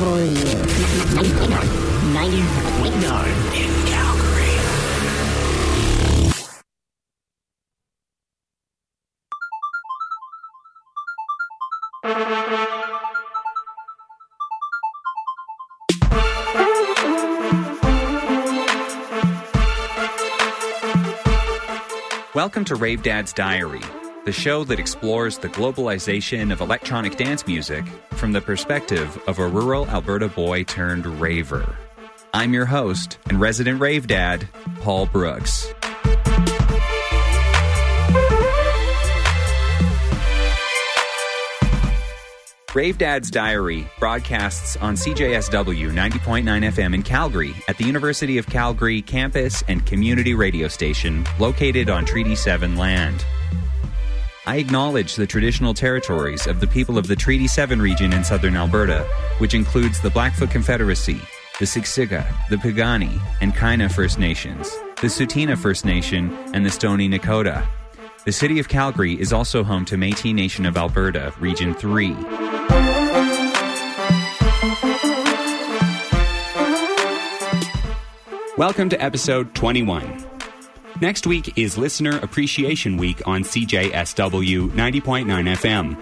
W. 90.9 in Calgary. Welcome to Rave Dad's Diary, the show that explores the globalization of electronic dance music from the perspective of a rural Alberta boy turned raver. I'm your host and resident rave dad, Paul Brooks. Rave Dad's Diary broadcasts on CJSW 90.9 FM in Calgary at the University of Calgary campus and community radio station located on Treaty 7 land. I acknowledge the traditional territories of the people of the Treaty 7 region in southern Alberta, which includes the Blackfoot Confederacy, the Siksika, the Piikani, and Kainai First Nations, the Tsuut'ina First Nation, and the Stoney Nakoda. The city of Calgary is also home to Métis Nation of Alberta, Region 3. Welcome to episode 21. Next week is Listener Appreciation Week on CJSW 90.9 FM.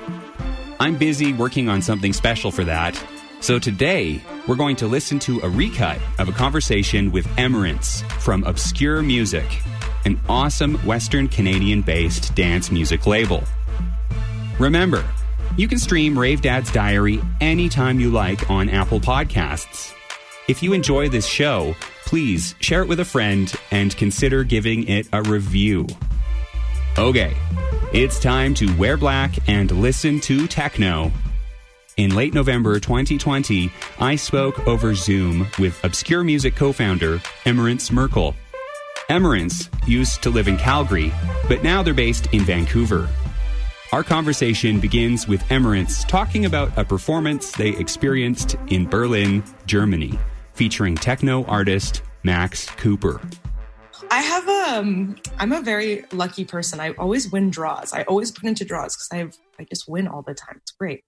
I'm busy working on something special for that, so today we're going to listen to a recut of a conversation with Emerence from Obscure Music, an awesome Western Canadian based dance music label. Remember, you can stream Rave Dad's Diary anytime you like on Apple Podcasts. If you enjoy this show, please share it with a friend and consider giving it a review. Okay, it's time to wear black and listen to techno. In late November 2020, I spoke over Zoom with Obscure Music co founder Emerence Merkel. Emerence used to live in Calgary, but now they're based in Vancouver. Our conversation begins with Emerence talking about a performance they experienced in Berlin, Germany, featuring techno artist Max Cooper. I have um I'm a very lucky person. I always win draws. I always put into draws because I have I just win all the time. It's great.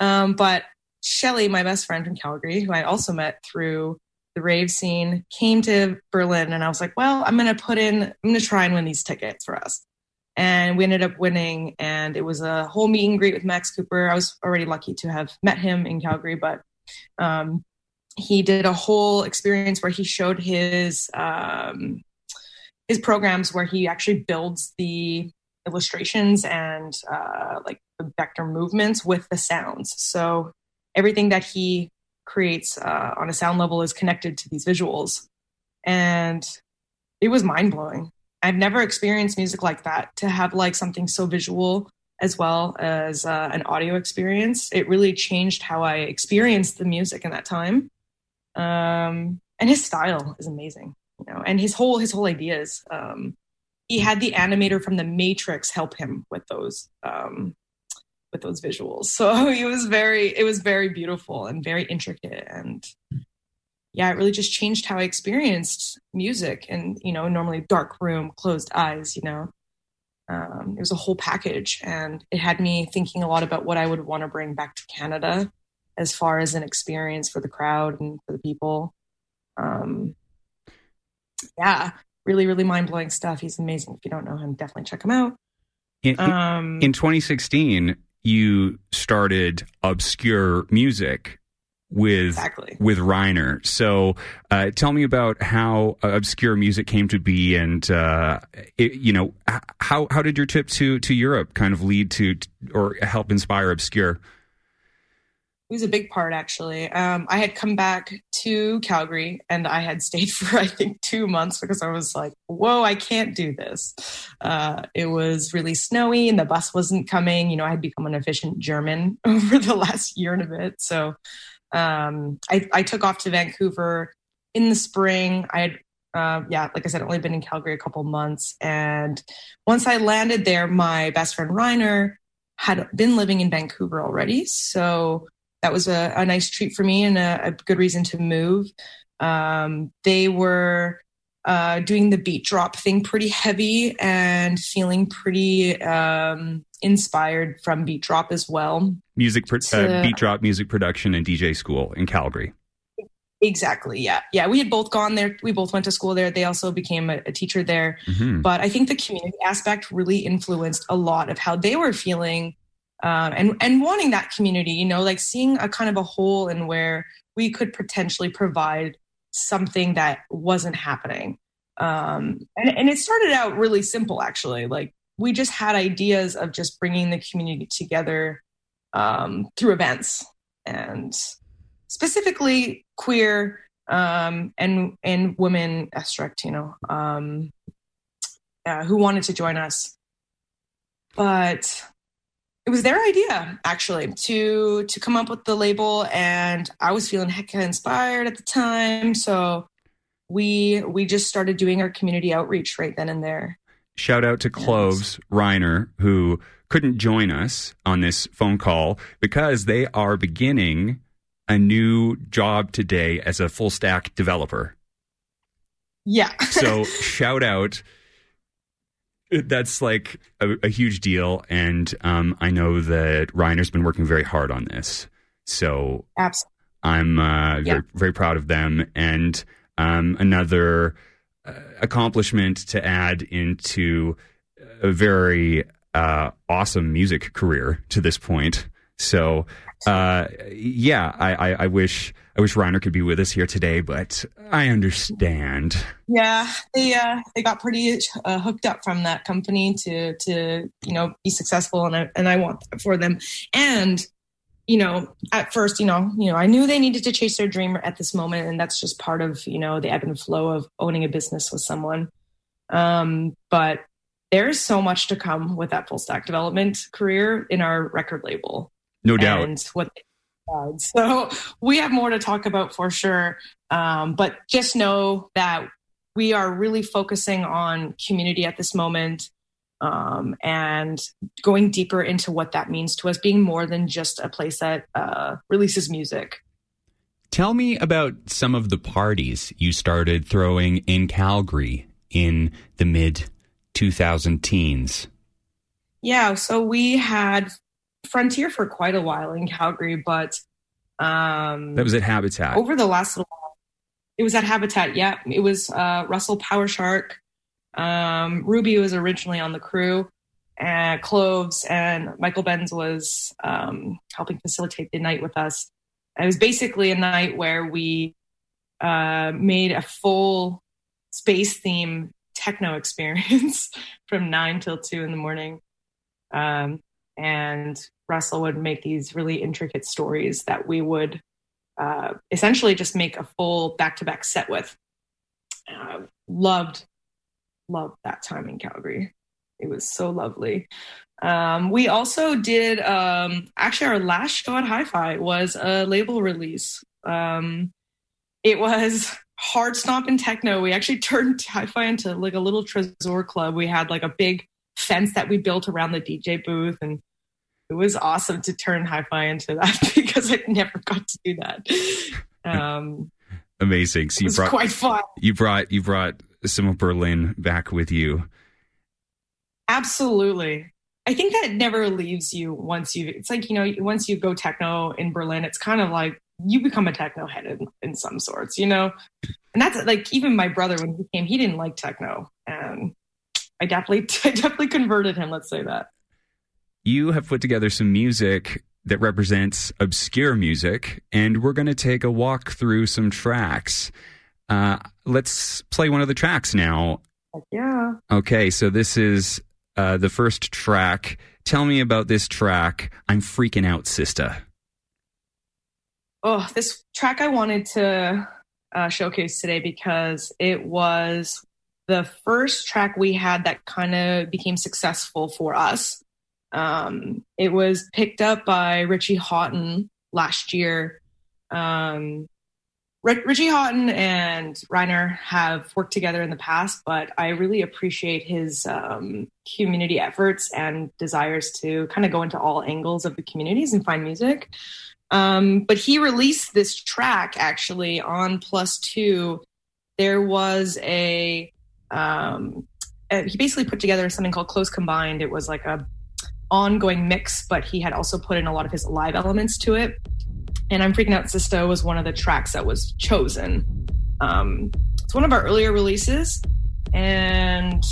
Um, but Shelly, my best friend from Calgary, who I also met through the rave scene, came to Berlin and I was like, well, I'm gonna put in I'm gonna try and win these tickets for us. And we ended up winning and it was a whole meet and greet with Max Cooper. I was already lucky to have met him in Calgary, but um he did a whole experience where he showed his um, his programs where he actually builds the illustrations and uh, like the vector movements with the sounds. So everything that he creates uh, on a sound level is connected to these visuals, and it was mind blowing. I've never experienced music like that to have like something so visual as well as uh, an audio experience. It really changed how I experienced the music in that time um, and his style is amazing you know and his whole his whole ideas um, he had the animator from the matrix help him with those um, with those visuals. So it was very it was very beautiful and very intricate. And yeah it really just changed how i experienced music and you know normally dark room closed eyes you know. Um, it was a whole package and it had me thinking a lot about what i would want to bring back to canada as far as an experience for the crowd and for the people. Um, yeah, really, really mind blowing stuff. He's amazing. If you don't know him, definitely check him out. In, um, in 2016, you started Obscure Music with exactly. with Reiner. So, uh, tell me about how uh, Obscure Music came to be, and uh, it, you know how how did your trip to to Europe kind of lead to or help inspire Obscure? It was a big part actually. Um, I had come back to Calgary and I had stayed for I think two months because I was like, "Whoa, I can't do this." Uh, it was really snowy and the bus wasn't coming. You know, I had become an efficient German over the last year and a bit, so um, I, I, took off to Vancouver in the spring. I had, uh, yeah, like I said, only been in Calgary a couple months, and once I landed there, my best friend Reiner had been living in Vancouver already, so that was a, a nice treat for me and a, a good reason to move. Um, they were uh, doing the beat drop thing pretty heavy and feeling pretty um, inspired from Beat Drop as well. Music, pro- uh, beat drop, music production, and DJ school in Calgary. Exactly. Yeah. Yeah. We had both gone there. We both went to school there. They also became a, a teacher there. Mhm. But I think the community aspect really influenced a lot of how they were feeling um, and and wanting that community. You know, like seeing a kind of a hole in where we could potentially provide something that wasn't happening. Um, and, and it started out really simple, actually. Like we just had ideas of just bringing the community together um, through events and specifically queer um, and and women know, um, uh, who wanted to join us. But it was their idea actually to to come up with the label, and I was feeling hecka inspired at the time, so we we just started doing our community outreach right then and there. Shout out to Cloves Reiner, who couldn't join us on this phone call because they are beginning a new job today as a full stack developer. Yeah. So shout out. That's like a, a huge deal, and um, I know that Reiner's been working very hard on this. So Absolutely. I'm uh, Yeah. very, very proud of them. And um, another uh, accomplishment to add into a very uh, awesome music career to this point. So, uh, yeah, I, I, I wish I wish Reiner could be with us here today, but I understand. Yeah, they uh, they got pretty uh, hooked up from that company to to you know be successful, and I and I want that for them. And you know, at first, you know, you know, I knew they needed to chase their dream at this moment, and that's just part of you know the ebb and flow of owning a business with someone. Um, but there's so much to come with that full stack development career in our record label No doubt. and what they provide. So we have more to talk about for sure. Um, but just know that we are really focusing on community at this moment um, and going deeper into what that means to us, being more than just a place that uh, releases music. Tell me about some of the parties you started throwing in Calgary in the mid 2000 teens. Yeah, so we had Frontier for quite a while in Calgary, but um, That was at Habitat. over the last little while. It was at Habitat. Yeah, it was uh, Russell Power Shark. Um, Ruby was originally on the crew, and Cloves and Michael Benz was um, helping facilitate the night with us. It was basically a night where we uh, made a full space theme techno experience from nine till two in the morning. Um, and Russell would make these really intricate stories that we would uh, essentially just make a full back to back set with. Uh, loved, loved that time in Calgary. It was so lovely. Um, we also did, um, actually, our last show at Hi Fi was a label release. Um, it was hard stomp and techno. We actually turned Hi Fi into like a little Trésor club. We had like a big fence that we built around the DJ booth and it was awesome to turn hi-fi into that because I never got to do that. Um, Amazing. So it you was brought quite fun. you brought you brought some of Berlin back with you. Absolutely. I think that never leaves you once you. It's like you know, once you go techno in Berlin, it's kind of like you become a techno head in, in some sorts, you know. And that's like even my brother when he came, he didn't like techno, and I definitely, I definitely converted him. Let's say that. You have put together some music that represents obscure music, and we're going to take a walk through some tracks. Uh, let's play one of the tracks now. Yeah. Okay, so this is uh, the first track. Tell me about this track. I'm freaking out, Sista. oh, this track I wanted to uh, showcase today because it was the first track we had that kind of became successful for us. Um, it was picked up by Richie Hawtin last year. Um, Ri- Richie Hawtin and Reiner have worked together in the past, but I really appreciate his um, community efforts and desires to kind of go into all angles of the communities and find music. Um, but he released this track actually on Plus Two. There was a um, he basically put together something called Close Combined. It was like a ongoing mix, but he had also put in a lot of his live elements to it. And I'm Freaking Out Sister was one of the tracks that was chosen. Um, it's one of our earlier releases, and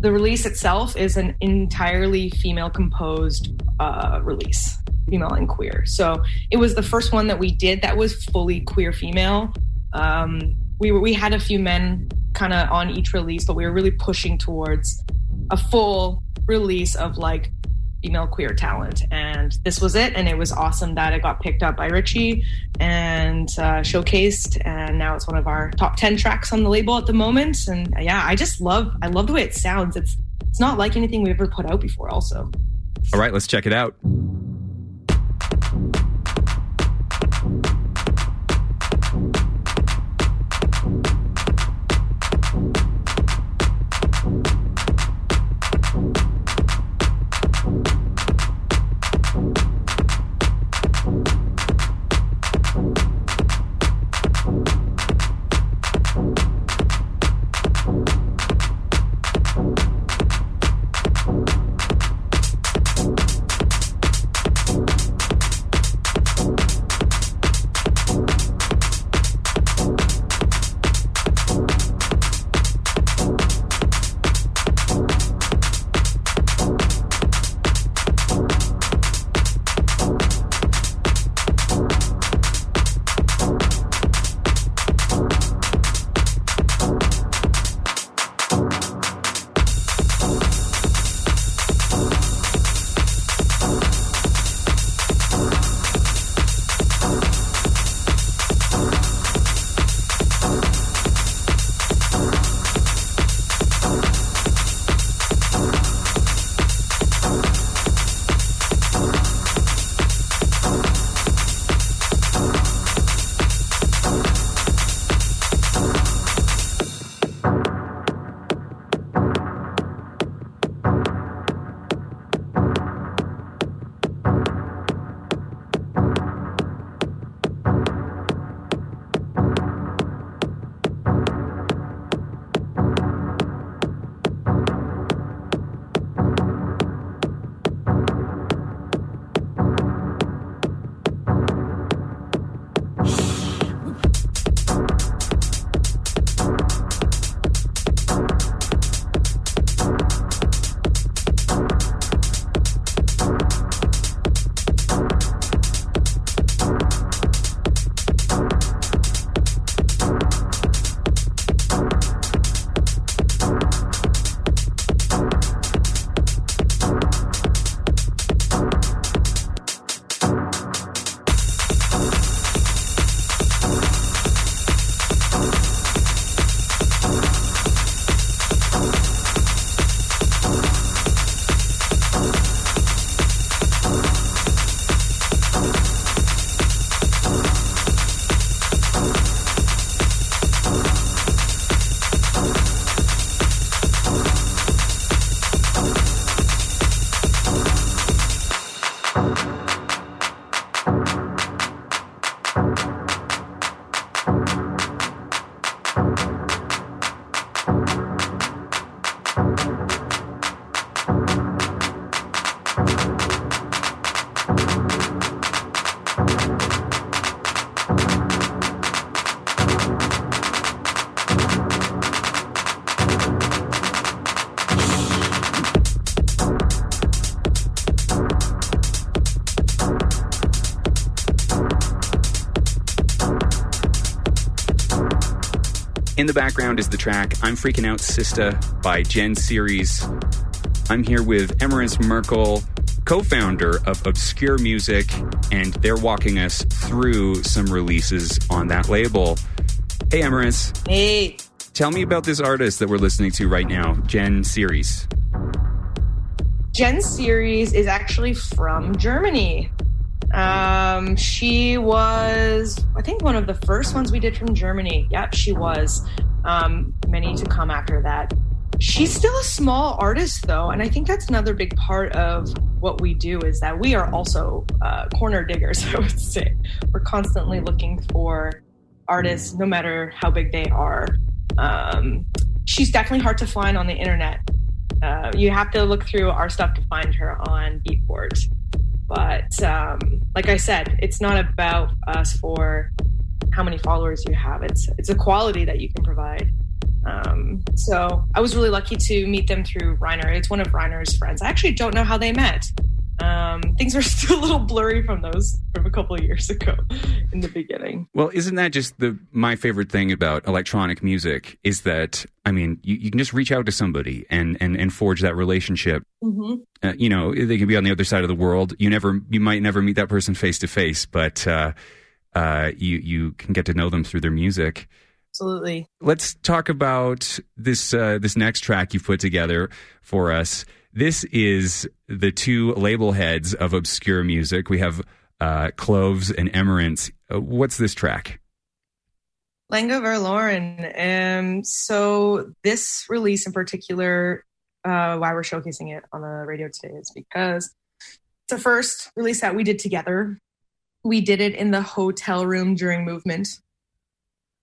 the release itself is an entirely female composed uh, release, female and queer. So it was the first one that we did that was fully queer female. Um, we were, we had a few men kind of on each release, but we were really pushing towards a full release of like female queer talent. And this was it. And it was awesome that it got picked up by Richie and uh, showcased. And now it's one of our top 10 tracks on the label at the moment. And uh, yeah, I just love, I love the way it sounds. It's, it's not like anything we've ever put out before also. All right, let's check it out. In the background is the track I'm Freaking Out Sista by Gen Series. I'm here with Emerence Merkel, co founder of Obscure Music, and they're walking us through some releases on that label. Hey, Emrys. Hey. Tell me about this artist that we're listening to right now, Gen Series. Gen Series is actually from Germany. Um, she was, think, one of the first ones we did from Germany. Yep, she was. Um, many to come after that. She's still a small artist, though, and I think that's another big part of what we do is that we are also uh, corner diggers. I would say we're constantly looking for artists, no matter how big they are. Um, she's definitely hard to find on the internet Uh, you have to look through our stuff to find her on Beatport. But um, like I said, it's not about us for how many followers you have. It's it's a quality that you can provide. Um, so I was really lucky to meet them through Reiner. It's one of Reiner's friends. I actually don't know how they met. Um, things are still a little blurry from those from a couple of years ago in the beginning. Well, isn't that just the my favorite thing about electronic music is that I mean you, you can just reach out to somebody and and, and forge that relationship. Mm-hmm. Uh, you know they can be on the other side of the world. You never you might never meet that person face to face, but uh, uh, you you can get to know them through their music. Absolutely. Let's talk about this uh, this next track you've put together for us. This is the two label heads of obscure music. We have uh, Cloves and Emerence. Uh, what's this track? Lange Verloren. Um, so this release in particular, uh, why we're showcasing it on the radio today is because it's the first release that we did together. We did it in the hotel room during movement.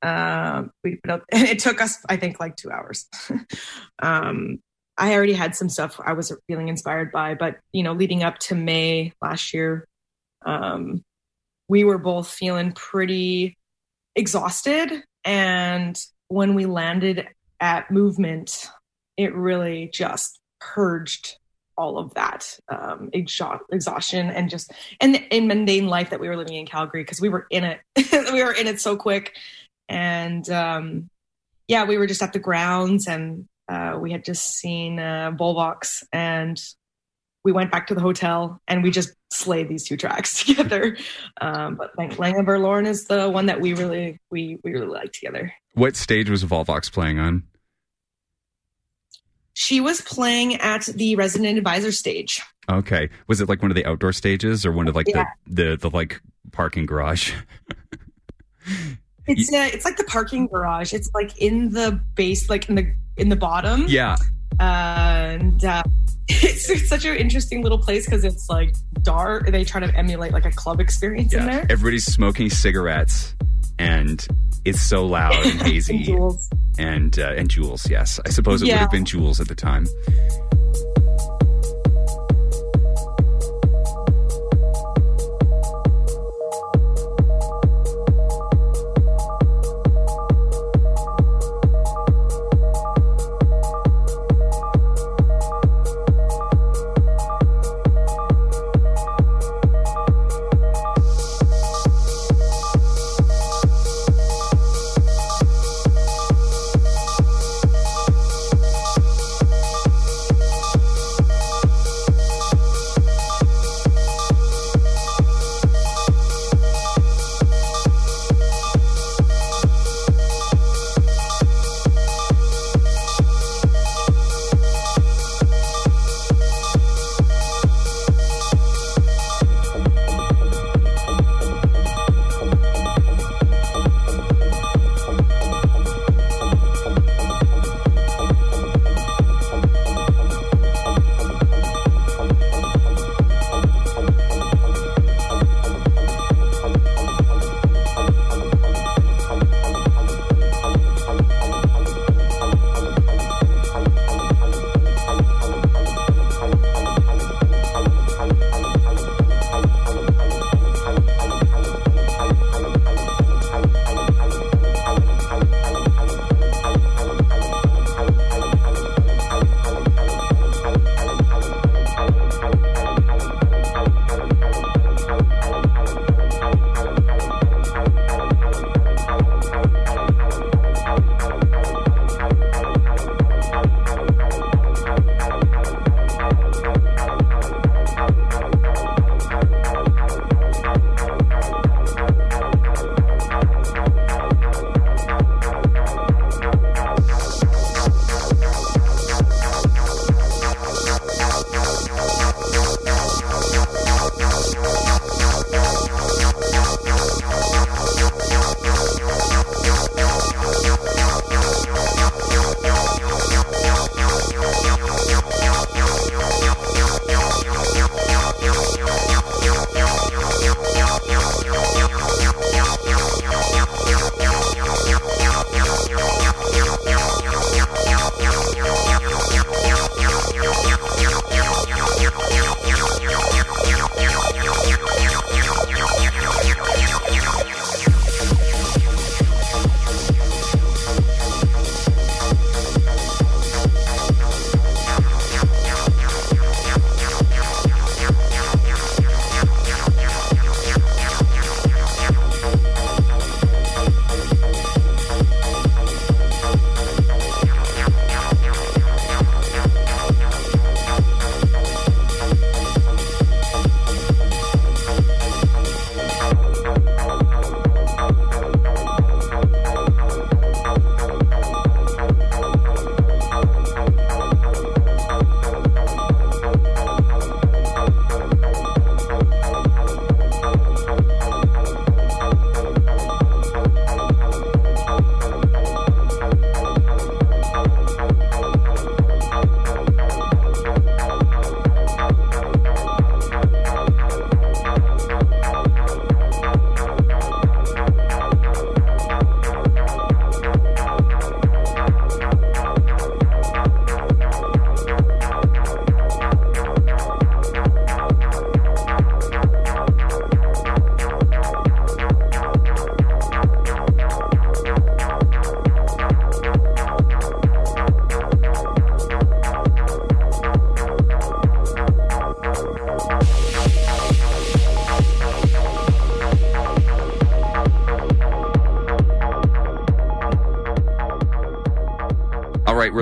Um, we put and it took us, I think, like two hours. um, I already had some stuff I was feeling inspired by, but you know, leading up to May last year, um, we were both feeling pretty exhausted. And when we landed at movement, it really just purged all of that um, exhaustion and just and in mundane life that we were living in Calgary because we were in it. we were in it so quick, and um, yeah, we were just at the grounds and uh, we had just seen uh, Volvox and we went back to the hotel and we just slayed these two tracks together. Um, but like Lange Verloren is the one that we really we we really like together. What stage was Volvox playing on? She was playing at the resident advisor stage. Okay, was it like one of the outdoor stages or one of like yeah. the, the the like parking garage? It's uh, it's like the parking garage. It's like in the base, like in the in the bottom. Yeah. and uh, it's, it's, such an interesting little place because it's like dark. They try to emulate like a club experience yeah. in there. Everybody's smoking cigarettes, and it's so loud and hazy. and Juuls. And uh, and yes, I suppose it yeah. would have been Juuls at the time.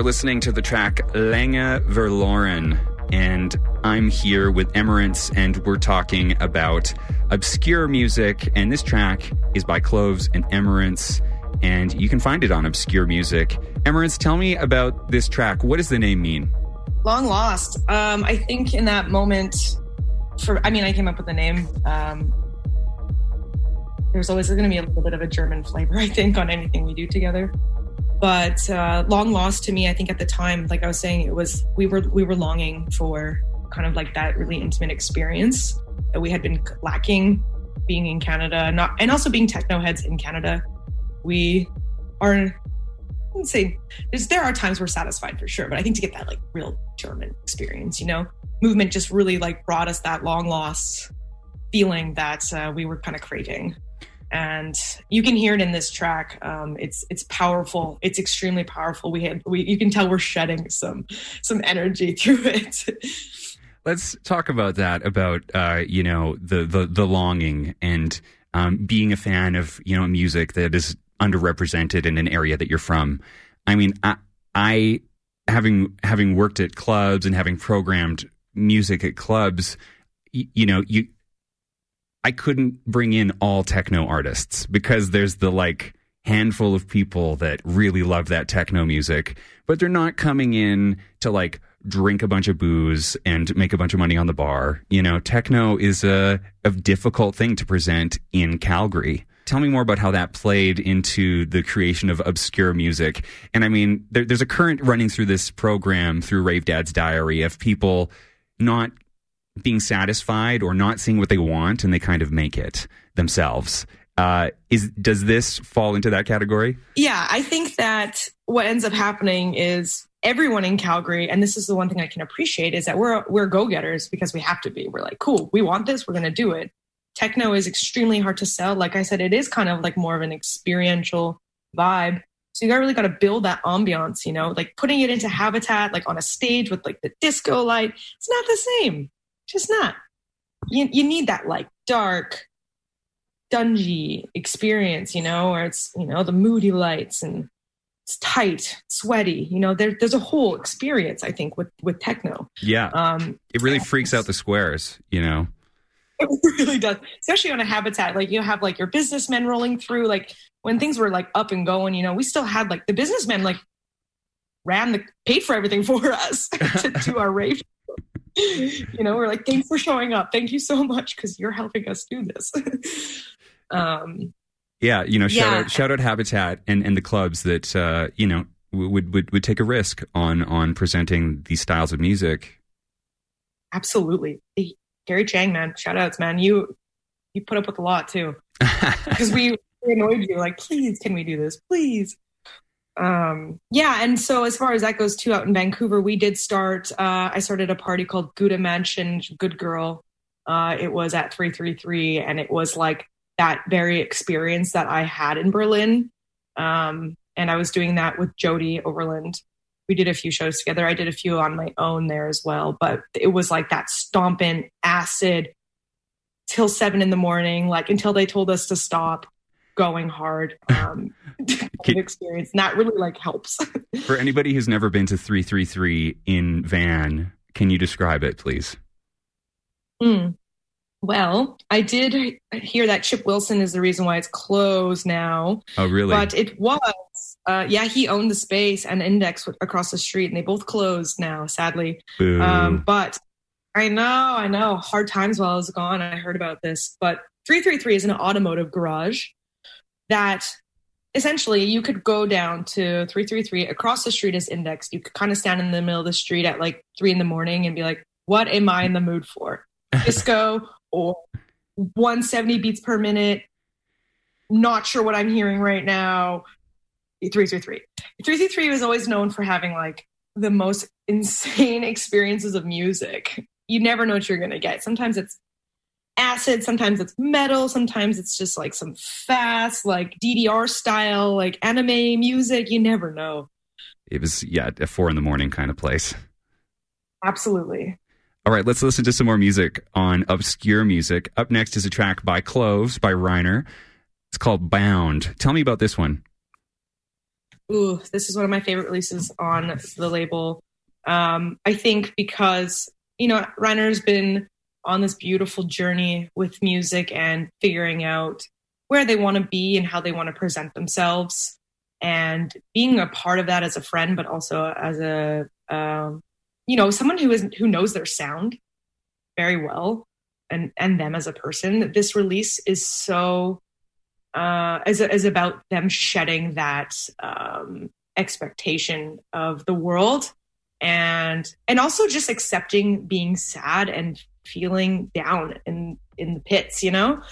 Listening to the track Lange Verloren, and I'm here with Emerence, and we're talking about obscure music. And this track is by Cloves and Emerence, and you can find it on Obscure Music. Emerence, tell me about this track. What does the name mean? Long lost. Um, I think in that moment, for I mean, I came up with the name. Um, there's always going to be a little bit of a German flavor, I think, on anything we do together but uh, long lost to me i think at the time like i was saying it was we were we were longing for kind of like that really intimate experience that we had been lacking being in canada not and also being techno heads in canada. We are let's say there are times we're satisfied for sure but i think to get that like real german experience you know movement just really like brought us that long lost feeling that uh, we were kind of craving and you can hear it in this track. Um, it's it's powerful. It's extremely powerful. We had we you can tell we're shedding some some energy through it. Let's talk about that. About uh, you know the the the longing and um, being a fan of you know music that is underrepresented in an area that you're from. I mean, I, I having having worked at clubs and having programmed music at clubs, you, you know, you I couldn't bring in all techno artists because there's the like handful of people that really love that techno music, but they're not coming in to like drink a bunch of booze and make a bunch of money on the bar. You know, techno is a, a difficult thing to present in Calgary. Tell me more about how that played into the creation of obscure music. And I mean, there, there's a current running through this program through Rave Dad's Diary of people not being satisfied or not seeing what they want and they kind of make it themselves. Uh, is does this fall into that category? Yeah, I think that what ends up happening is everyone in Calgary, and this is the one thing I can appreciate, is that we're we're go getters because we have to be. We're like, cool, we want this, we're going to do it. Techno is extremely hard to sell. Like I said, it is kind of like more of an experiential vibe. So you got really got to build that ambiance, you know, like putting it into habitat, like on a stage with like the disco light. It's not the same just not. You, you need that like dark, dungy experience, you know, where it's, you know, the moody lights and it's tight, sweaty. You know, there, there's a whole experience, I think, with, with techno. Yeah. Um, it really freaks out the squares, you know? It really does, especially on a habitat. Like you have like your businessmen rolling through, like when things were like up and going, you know, we still had like the businessmen like ran the paid for everything for us to, do our rave you know, we're like, thanks for showing up. Thank you so much because you're helping us do this. um, yeah, you know, shout yeah. out, shout out Habitat and, and the clubs that uh, you know would, would would take a risk on on presenting these styles of music. Absolutely, Gary Chang, man, shout outs, man. You you put up with a lot too because we annoyed you. Like, please, can we do this, please? Um yeah and so as far as that goes too out in vancouver we did start uh i started a party called gouda mansion good girl. Uh it was at 333 and it was like that very experience that i had in berlin. Um and i was doing that with jody overland. We did a few shows together. I did a few on my own there as well but it was like that stomping acid till seven in the morning like until they told us to stop going hard um, Can, experience. And that really like helps. for anybody who's never been to 333 in Van, can you describe it, please? Mm. Well, I did hear that Chip Wilson is the reason why it's closed now. Oh, really? But it was. Uh, yeah, he owned the space and Index across the street, and they both closed now, sadly. Um, but I know, I know. Hard times while I was gone. I heard about this, but 333 is an automotive garage that essentially you could go down to 333 across the street is indexed. You could kind of stand in the middle of the street at like three in the morning and be like, what am I in the mood for? Disco or 170 beats per minute. Not sure what I'm hearing right now. 333. 333 was always known for having like the most insane experiences of music. You never know what you're going to get. Sometimes it's acid. Sometimes it's metal. Sometimes it's just like some fast like ddr style like anime music. You never know. It was yeah a four in the morning kind of place. Absolutely. All right let's listen to some more music on obscure music. Up next is a track by cloves by reiner. It's called bound. Tell me about this one. Ooh, this is one of my favorite releases on the label. Um, I think because you know Reiner's been on this beautiful journey with music and figuring out where they want to be and how they want to present themselves, and being a part of that as a friend, but also as a um, you know someone who is who knows their sound very well and and them as a person. This release is so uh, is is about them shedding that um, expectation of the world and and also just accepting being sad and feeling down in in the pits you know?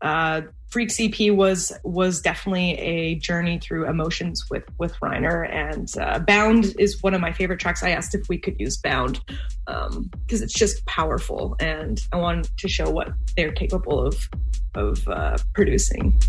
Uh freaks ep was was definitely a journey through emotions with with reiner and uh, bound is one of my favorite tracks. I asked if we could use bound because um, it's just powerful and i wanted to show what they're capable of of uh, producing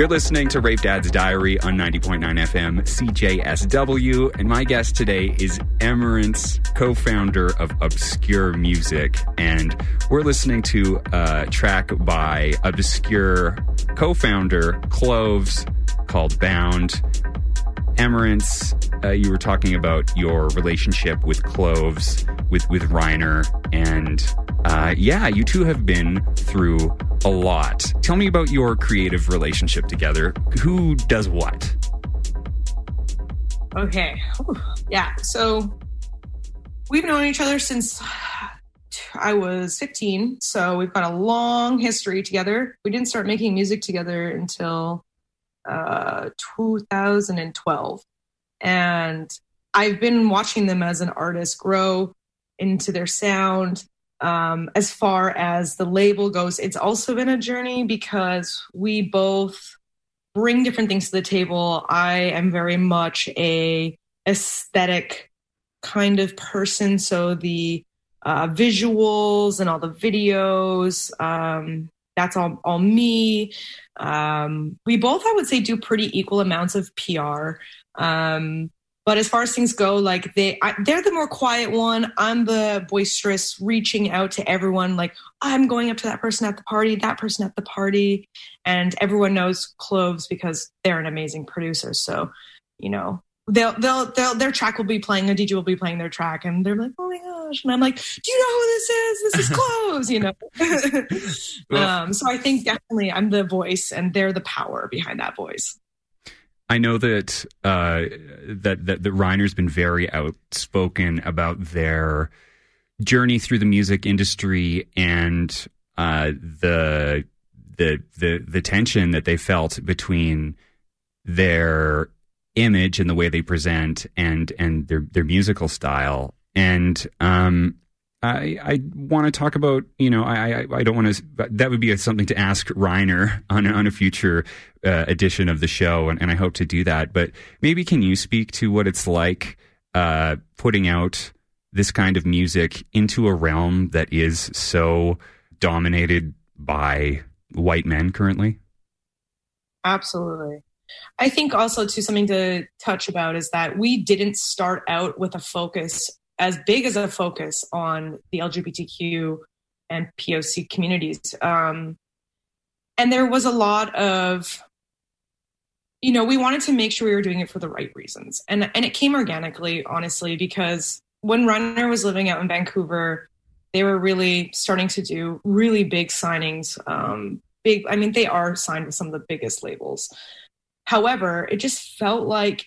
You're listening to Rave Dad's Diary on 90.9 FM CJSW, and my guest today is Emerence, co founder of Obskur Music. And we're listening to a track by Obskur co founder Cloves called Bound. Emerence, uh, you were talking about your relationship with Cloves, with, with Reiner, and uh, yeah, you two have been through a lot. Tell me about your creative relationship together. Who does what? Okay. Yeah. So we've known each other since I was 15. So we've got a long history together. We didn't start making music together until uh, 2012. And I've been watching them as an artist grow into their sound um, as far as the label goes, it's also been a journey because we both bring different things to the table. I am very much a aesthetic kind of person, so the uh, visuals and all the videos, um, that's all all me. Um, we both, I would say, do pretty equal amounts of PR. Um, but as far as things go, like they, I, they're the more quiet one. I'm the boisterous, reaching out to everyone. Like I'm going up to that person at the party, that person at the party, and everyone knows Cloves because they're an amazing producer. So, you know, they'll, they'll, they'll, their track will be playing. A DJ will be playing their track, and they're like, "Oh my gosh!" And I'm like, "Do you know who this is? This is Cloves." you know. um, so I think definitely I'm the voice, and they're the power behind that voice. I know that uh, that that that Reiner's been very outspoken about their journey through the music industry and uh, the the the the tension that they felt between their image and the way they present and and their their musical style. And um I, I want to talk about, you know, I, I, I don't want to, that would be something to ask Reiner on, on a future uh, edition of the show. And, and, I hope to do that. But maybe can you speak to what it's like uh, putting out this kind of music into a realm that is so dominated by white men currently? Absolutely. I think also to something to touch about is that we didn't start out with a focus as big as a focus on the LGBTQ and POC communities. Um, and there was a lot of, you know, we wanted to make sure we were doing it for the right reasons. And, and it came organically, honestly, because when Reiner was living out in Vancouver, they were really starting to do really big signings. Um, big, I mean, they are signed with some of the biggest labels. However, it just felt like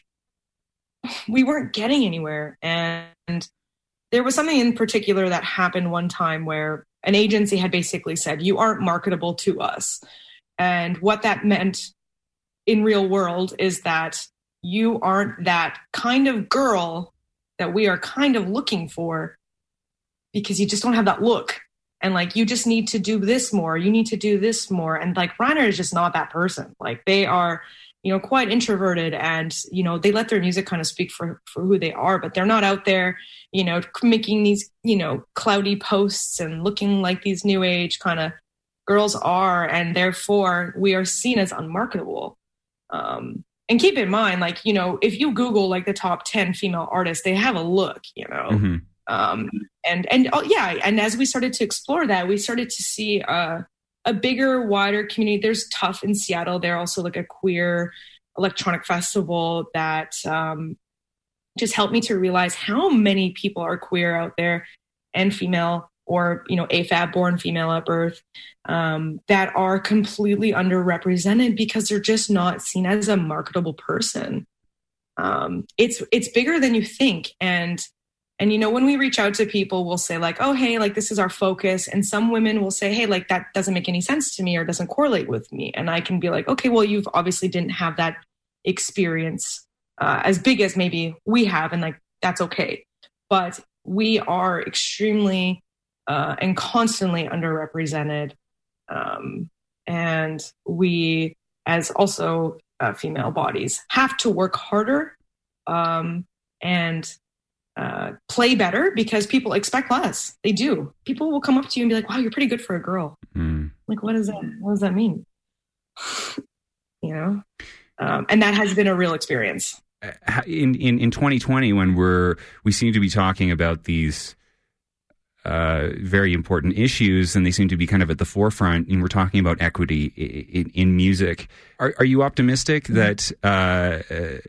we weren't getting anywhere. And there was something in particular that happened one time where an agency had basically said, You aren't marketable to us. And what that meant in real world is that you aren't that kind of girl that we are kind of looking for because you just don't have that look. And like, you just need to do this more. You need to do this more. And like, Reiner is just not that person. Like, they are you know quite introverted and you know they let their music kind of speak for for who they are but they're not out there you know making these you know cloudy posts and looking like these new age kind of girls are. And therefore we are seen as unmarketable. Um and keep in mind like you know if you google like the top 10 female artists they have a look you know? Mm-hmm. um and and oh, yeah. And as we started to explore that we started to see uh a bigger, wider community. There's Tough in Seattle. They're also like a queer electronic festival that um, just helped me to realize how many people are queer out there and female or you know afab born female at birth um, that are completely underrepresented because they're just not seen as a marketable person um, it's it's bigger than you think and and you know, when we reach out to people, we'll say like, "Oh, hey, like this is our focus," and some women will say, "Hey, like that doesn't make any sense to me or doesn't correlate with me," and I can be like, "Okay, well, you've obviously didn't have that experience uh, as big as maybe we have, and like that's okay." But we are extremely uh, and constantly underrepresented, um, and we, as also uh, female bodies, have to work harder um, and uh, play better because people expect less. They do. People will come up to you and be like, "Wow, you're pretty good for a girl." Mm. Like, what does that? What does that mean? you know, um, and that has been a real experience. In, in in 2020, when we're we seem to be talking about these uh, very important issues, and they seem to be kind of at the forefront. And we're talking about equity in, in music. Are, are, you optimistic mm-hmm. that uh, uh,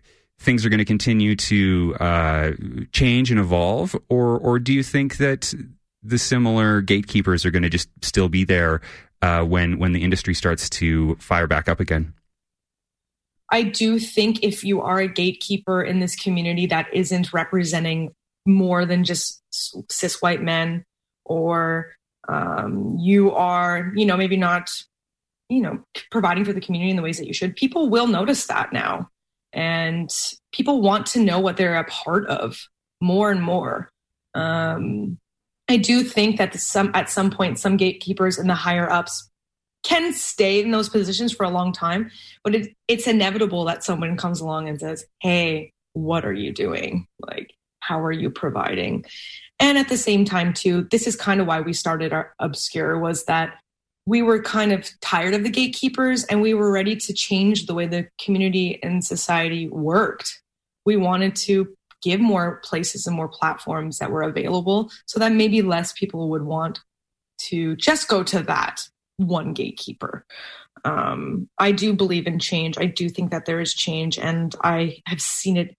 things are going to continue to uh, change and evolve, or or do you think that the similar gatekeepers are going to just still be there uh, when when the industry starts to fire back up again? I do think if you are a gatekeeper in this community that isn't representing more than just cis white men, or um, you are, you know, maybe not, you know, providing for the community in the ways that you should, people will notice that now. And people want to know what they're a part of more and more. Um, I do think that some at some point some gatekeepers and the higher ups can stay in those positions for a long time, but it, it's inevitable that someone comes along and says, "Hey, what are you doing? Like, how are you providing?" And at the same time, too, this is kind of why we started our Obskur was that we were kind of tired of the gatekeepers and we were ready to change the way the community and society worked. We wanted to give more places and more platforms that were available so that maybe less people would want to just go to that one gatekeeper. Um, I do believe in change. I do think that there is change, and I have seen it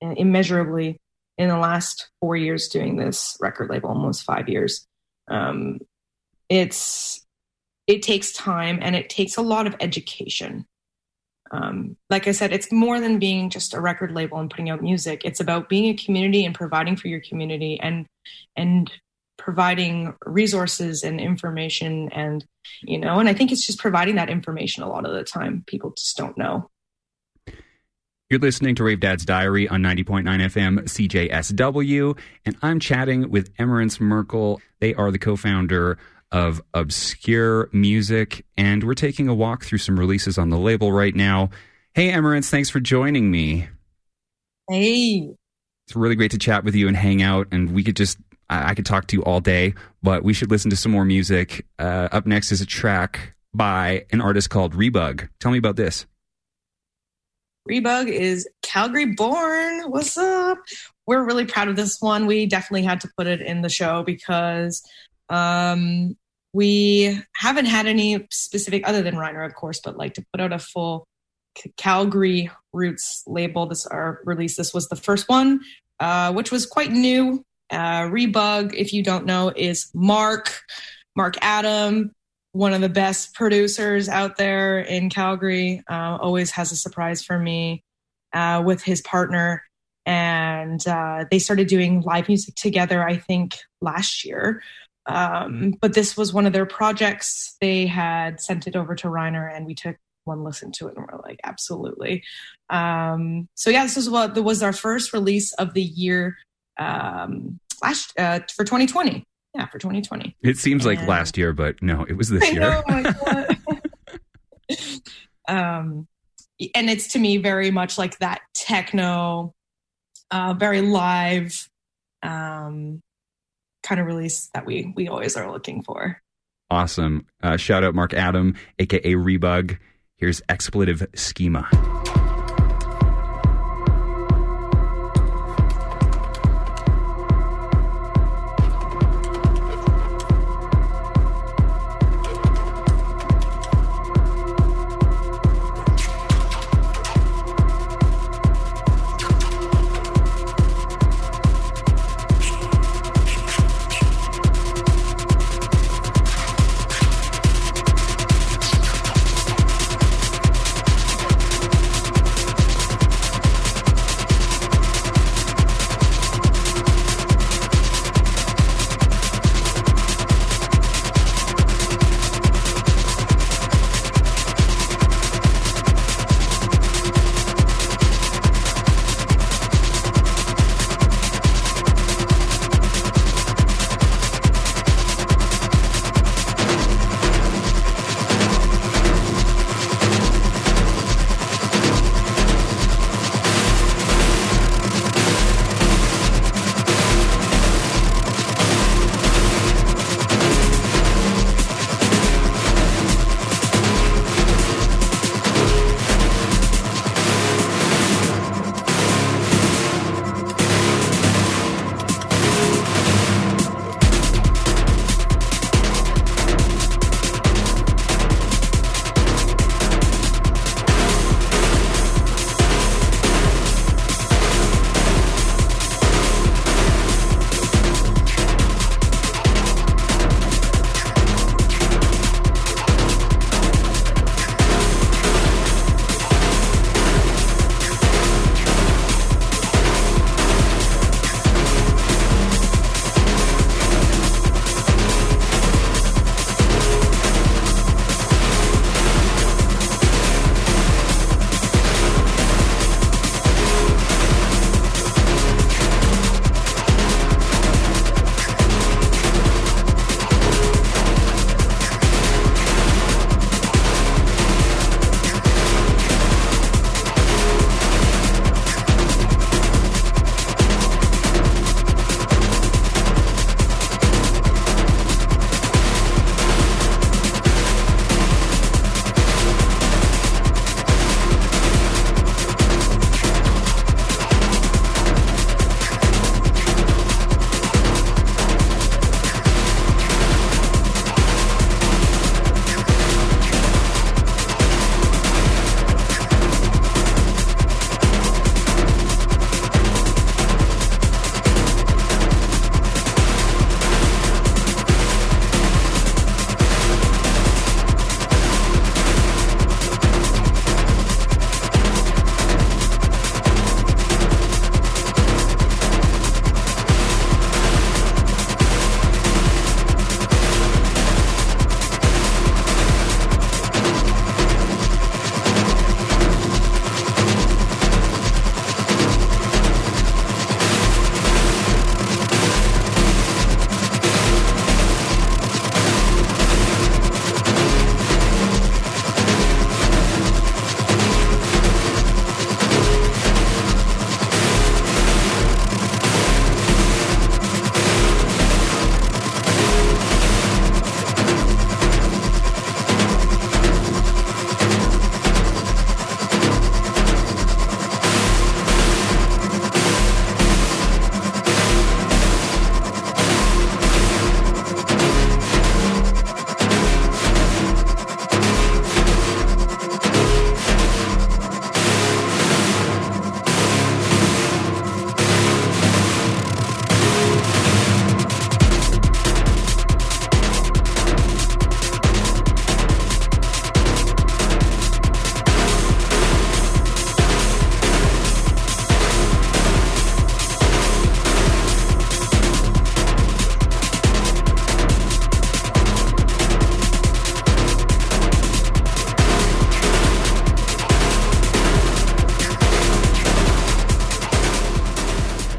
immeasurably in the last four years doing this record label, almost five years. Um, it's it takes time and it takes a lot of education. Um, like I said, it's more than being just a record label and putting out music. It's about being a community and providing for your community and and providing resources and information and you know and i think it's just providing that information a lot of the time. People just don't know. You're listening to rave dad's diary on 90.9 fm cjsw and i'm chatting with emerence merkel. They are the co-founder of obskur music, and we're taking a walk through some releases on the label right now. Hey, Emerence, thanks for joining me. Hey. It's really great to chat with you and hang out, and we could just, I could talk to you all day, but we should listen to some more music. Uh, up next is a track by an artist called Rebug. Tell me about this. Rebug is Calgary born. What's up? We're really proud of this one. We definitely had to put it in the show because um, we haven't had any specific, other than Reiner, of course, but like to put out a full Calgary Roots label. This our release. This was the first one, uh, which was quite new. Uh, Rebug, if you don't know, is Mark Mark Adam, one of the best producers out there in Calgary. Uh, always has a surprise for me uh, with his partner, and uh, they started doing live music together. I think last year. Um, but this was one of their projects. They had sent it over to Reiner, and we took one listen to it, and we're like, absolutely. Um, so yeah, this is what was our first release of the year um, last uh, for 2020. Yeah, for 2020. It seems and, like last year, but no, it was this I year. Know, um, and it's to me very much like that techno, uh, very live. Um, kind of release that we we always are looking for. Awesome. Uh, shout out Mark Adam, aka Rebug. Here's expletive schema.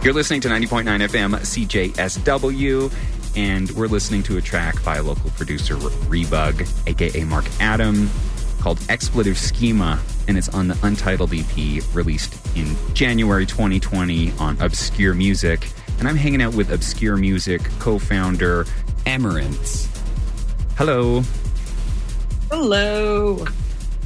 You're listening to 90.9 FM CJSW, and we're listening to a track by a local producer, Rebug, aka Mark Adam, called Expletive Schema, and it's on the Untitled EP released in January 2020 on Obskur Music. And I'm hanging out with Obskur Music co founder Emerence. Hello. Hello.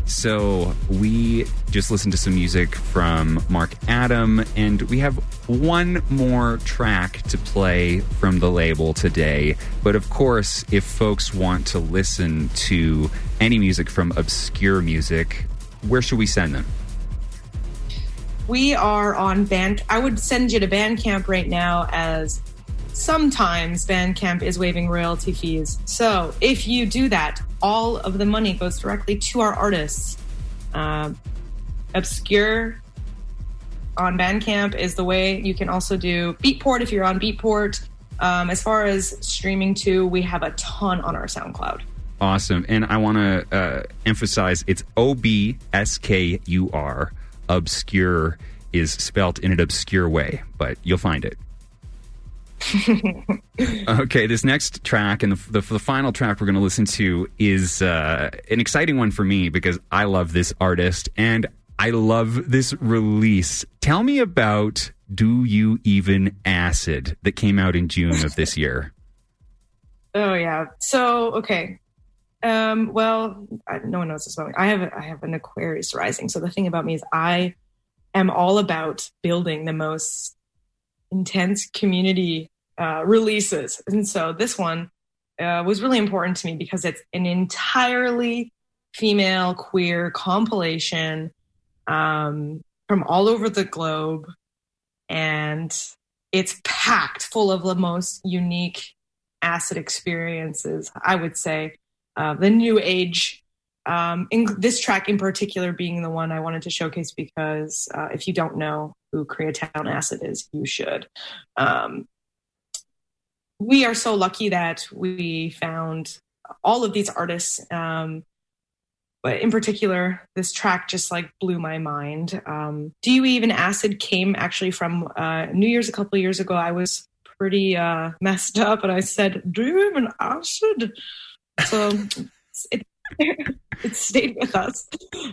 So we just listened to some music from Mark Adam, and we have one more track to play from the label today. But of course, if folks want to listen to any music from Obskur Music, where should we send them? We are on Band. I would send you to Bandcamp right now as sometimes Bandcamp is waiving royalty fees. So if you do that, all of the money goes directly to our artists. Uh, Obskur on Bandcamp is the way. You can also do Beatport if you're on Beatport. Um, as far as streaming too, we have a ton on our SoundCloud. Awesome. And I want to uh, emphasize it's O B S K U R. Obskur is spelt in an obscure way, but you'll find it. okay, this next track and the, the, the final track we're going to listen to is uh, an exciting one for me because I love this artist and I love this release. Tell me about Do You Even Acid that came out in June of this year. Oh yeah. So okay. Um, well, I, no one knows this about me. I have I have an Aquarius rising. So the thing about me is I am all about building the most intense community uh, releases, and so this one uh, was really important to me because it's an entirely female queer compilation um, from all over the globe, and it's packed full of the most unique acid experiences. I would say uh, the new age. Um, in this track in particular being the one I wanted to showcase because uh, if you don't know who Koreatown Acid is, you should. Um, we are so lucky that we found all of these artists. Um, but in particular, this track just like blew my mind. Um, Do You Even Acid came actually from uh, New Year's a couple years ago. I was pretty uh, messed up and I said, Do you even acid? So it, it stayed with us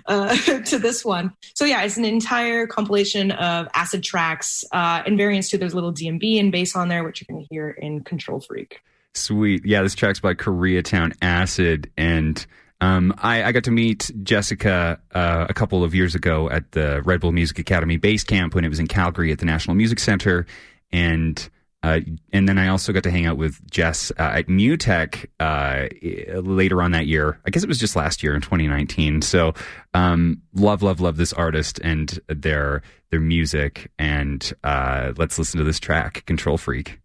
uh, to this one. So yeah, it's an entire compilation of acid tracks uh, and variants to There's little DnB and bass on there, which you're going to hear in Control Freak. Sweet. Yeah, this track's by Koreatown Acid. And um, I, I, got to meet Jessica uh, a couple of years ago at the Red Bull Music Academy base camp when it was in Calgary at the National Music Center. And uh, and then I also got to hang out with Jess uh, at MUTEK uh, later on that year. I guess it was just last year in 2019. So um, love, love, love this artist and their their music. And uh, let's listen to this track, Control Freak.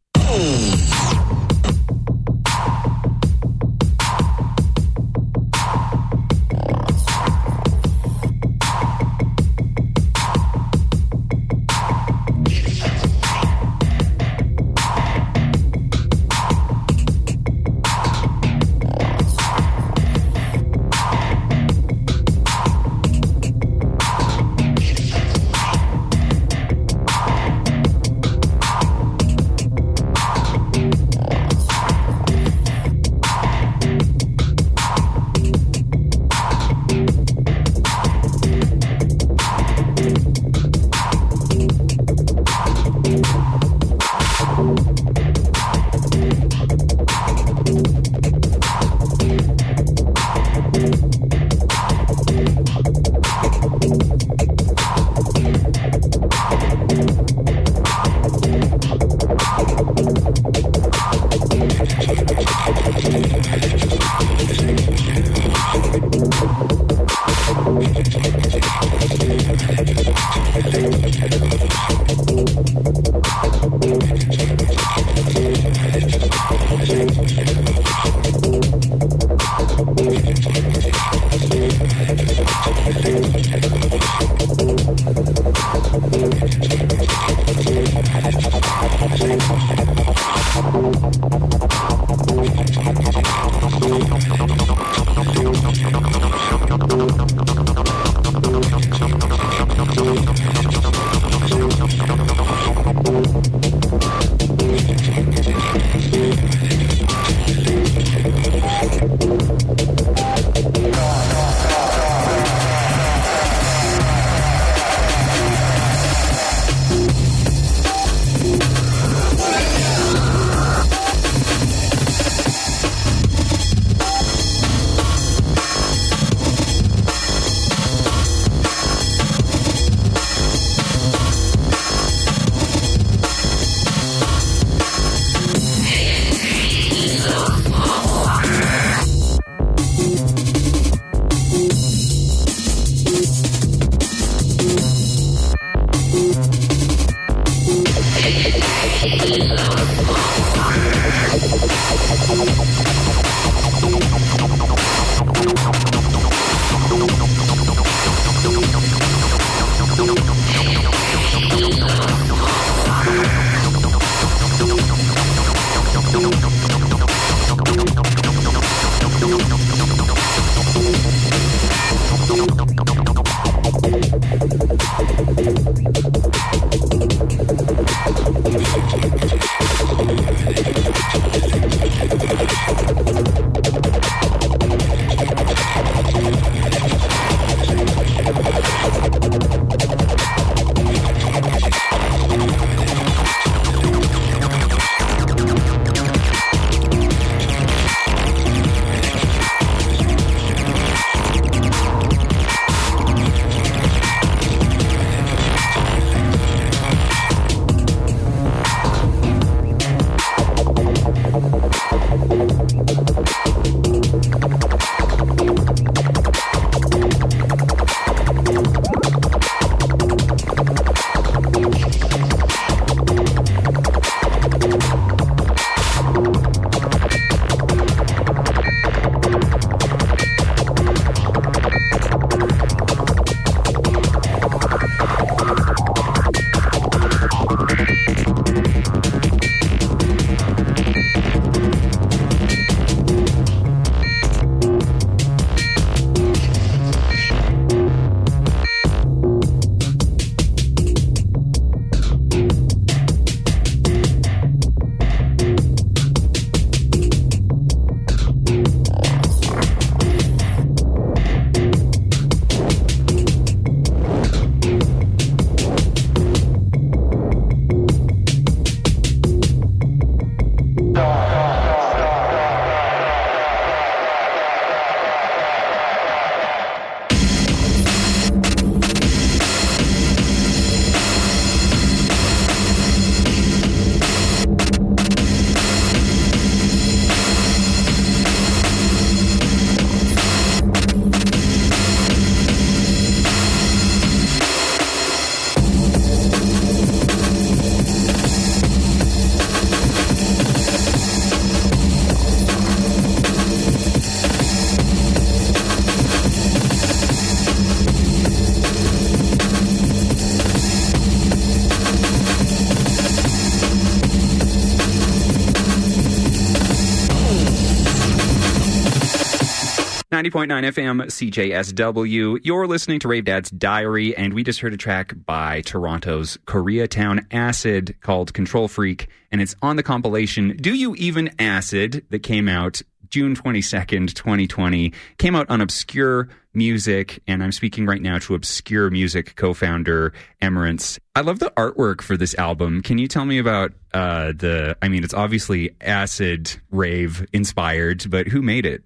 90.9 FM CJSW. You're listening to Rave Dad's Diary, and we just heard a track by Toronto's Koreatown Acid called Control Freak, and it's on the compilation Do You Even Acid that came out June 22nd, 2020. Came out on Obskur Music, and I'm speaking right now to Obskur Music co founder Emerence. I love the artwork for this album. Can you tell me about uh, the, I mean, it's obviously acid rave inspired, but who made it?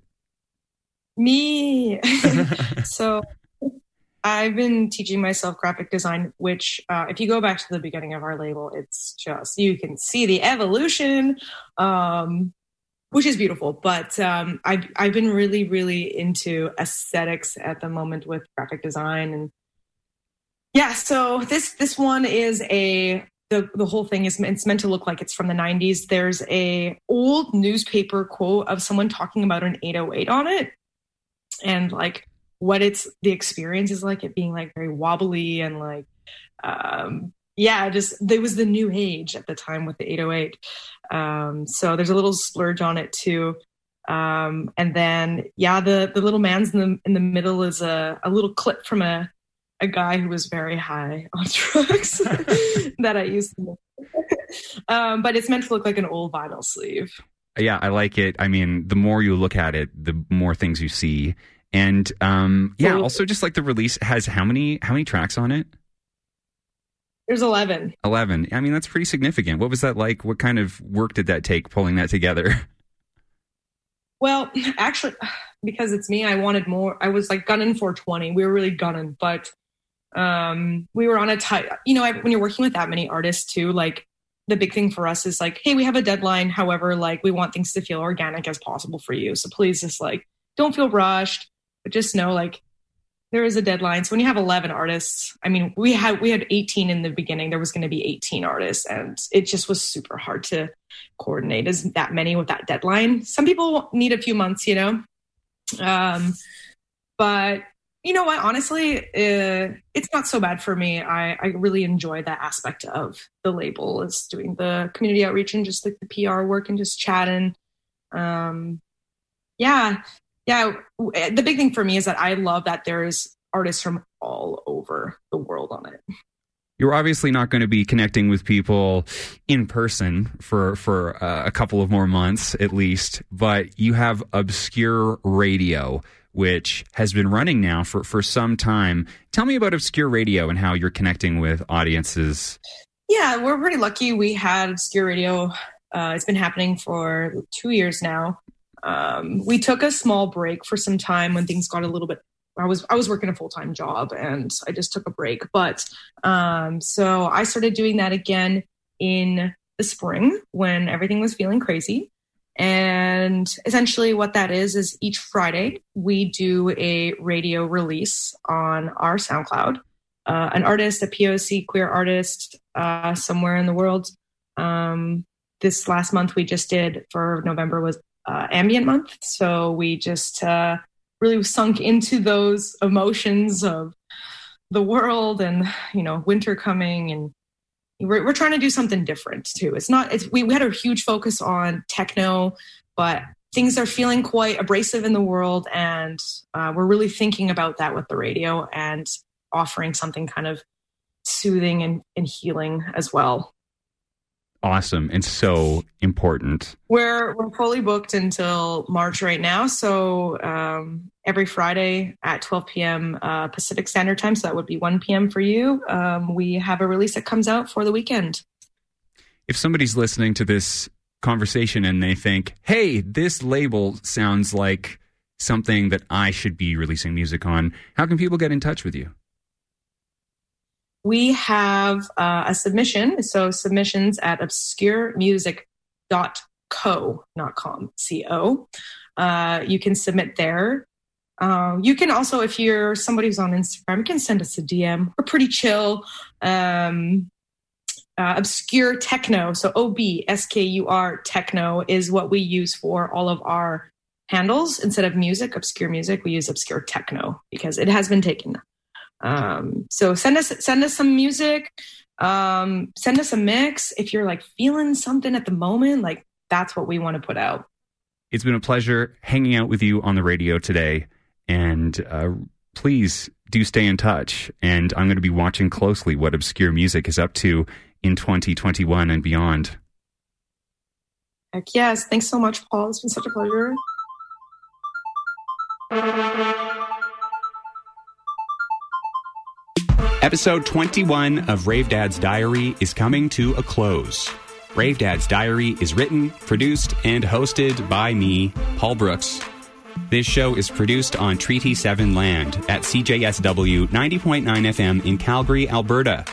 Me. so I've been teaching myself graphic design, which, uh, if you go back to the beginning of our label, it's just, you can see the evolution, um, which is beautiful. But um, I've, I've been really, really into aesthetics at the moment with graphic design. And yeah, so this, this one is a, the, the whole thing is it's meant to look like it's from the 90s. There's a old newspaper quote of someone talking about an 808 on it and like what it's the experience is like it being like very wobbly and like um yeah just there was the new age at the time with the 808 um so there's a little splurge on it too um and then yeah the the little man's in the in the middle is a, a little clip from a a guy who was very high on drugs that I used to. um, but it's meant to look like an old vinyl sleeve. Yeah, I like it. I mean, the more you look at it, the more things you see. And um, yeah, also just like the release has how many how many tracks on it? There's 11. 11. I mean, that's pretty significant. What was that like? What kind of work did that take pulling that together? Well, actually, because it's me, I wanted more. I was like gunning for 20. We were really gunning, but um, we were on a tight, you know, I, when you're working with that many artists too, like the big thing for us is like, hey, we have a deadline. However, like we want things to feel organic as possible for you. So please just like, don't feel rushed, but just know like there is a deadline. So when you have 11 artists, I mean, we had we had 18 in the beginning. There was going to be 18 artists, and it just was super hard to coordinate as that many with that deadline. Some people need a few months, you know. Um, but you know what? Honestly, uh, it's not so bad for me. I, I really enjoy that aspect of the label is doing the community outreach and just like the PR work and just chatting. Um, yeah, yeah. The big thing for me is that I love that there's artists from all over the world on it. You're obviously not going to be connecting with people in person for for uh, a couple of more months at least, but you have obskur radio which has been running now for, for some time. Tell me about Obskur Radio and how you're connecting with audiences. Yeah, we're pretty lucky. We had Obskur Radio. Uh, it's been happening for two years now. Um, we took a small break for some time when things got a little bit. I was I was working a full time job and I just took a break. But um, so I started doing that again in the spring when everything was feeling crazy. And essentially, what that is is each Friday we do a radio release on our SoundCloud. Uh, an artist, a POC queer artist, uh, somewhere in the world. Um, this last month we just did for November was uh, ambient month, so we just uh, really sunk into those emotions of the world and you know winter coming and we're, we're trying to do something different too. It's not, it's, we, we had a huge focus on techno, but things are feeling quite abrasive in the world. And uh, we're really thinking about that with the radio and offering something kind of soothing and, and healing as well awesome and so important. We're we're fully booked until March right now, so um, every Friday at 12 p.m. Uh, Pacific Standard Time, so that would be 1 p.m. for you. Um, we have a release that comes out for the weekend. If somebody's listening to this conversation and they think, "Hey, this label sounds like something that I should be releasing music on," how can people get in touch with you? we have uh, a submission. So submissions at obskurmusic.co, not com, C-O. Uh, you can submit there. Um, you can also, if you're somebody who's on Instagram, you can send us a DM. We're pretty chill. Um, uh, obskur techno, so O B S K U R techno is what we use for all of our handles. Instead of music, obskur music, we use obskur techno because it has been taken um, so send us send us some music. Um, send us a mix if you're like feeling something at the moment. Like that's what we want to put out. It's been a pleasure hanging out with you on the radio today, and uh, please do stay in touch. And I'm going to be watching closely what Obskur Music is up to in 2021 and beyond. Heck yes. Thanks so much, Paul. It's been such a pleasure. Episode 21 of Rave Dad's Diary is coming to a close. Rave Dad's Diary is written, produced, and hosted by me, Paul Brooks. This show is produced on Treaty 7 land at CJSW 90.9 FM in Calgary, Alberta.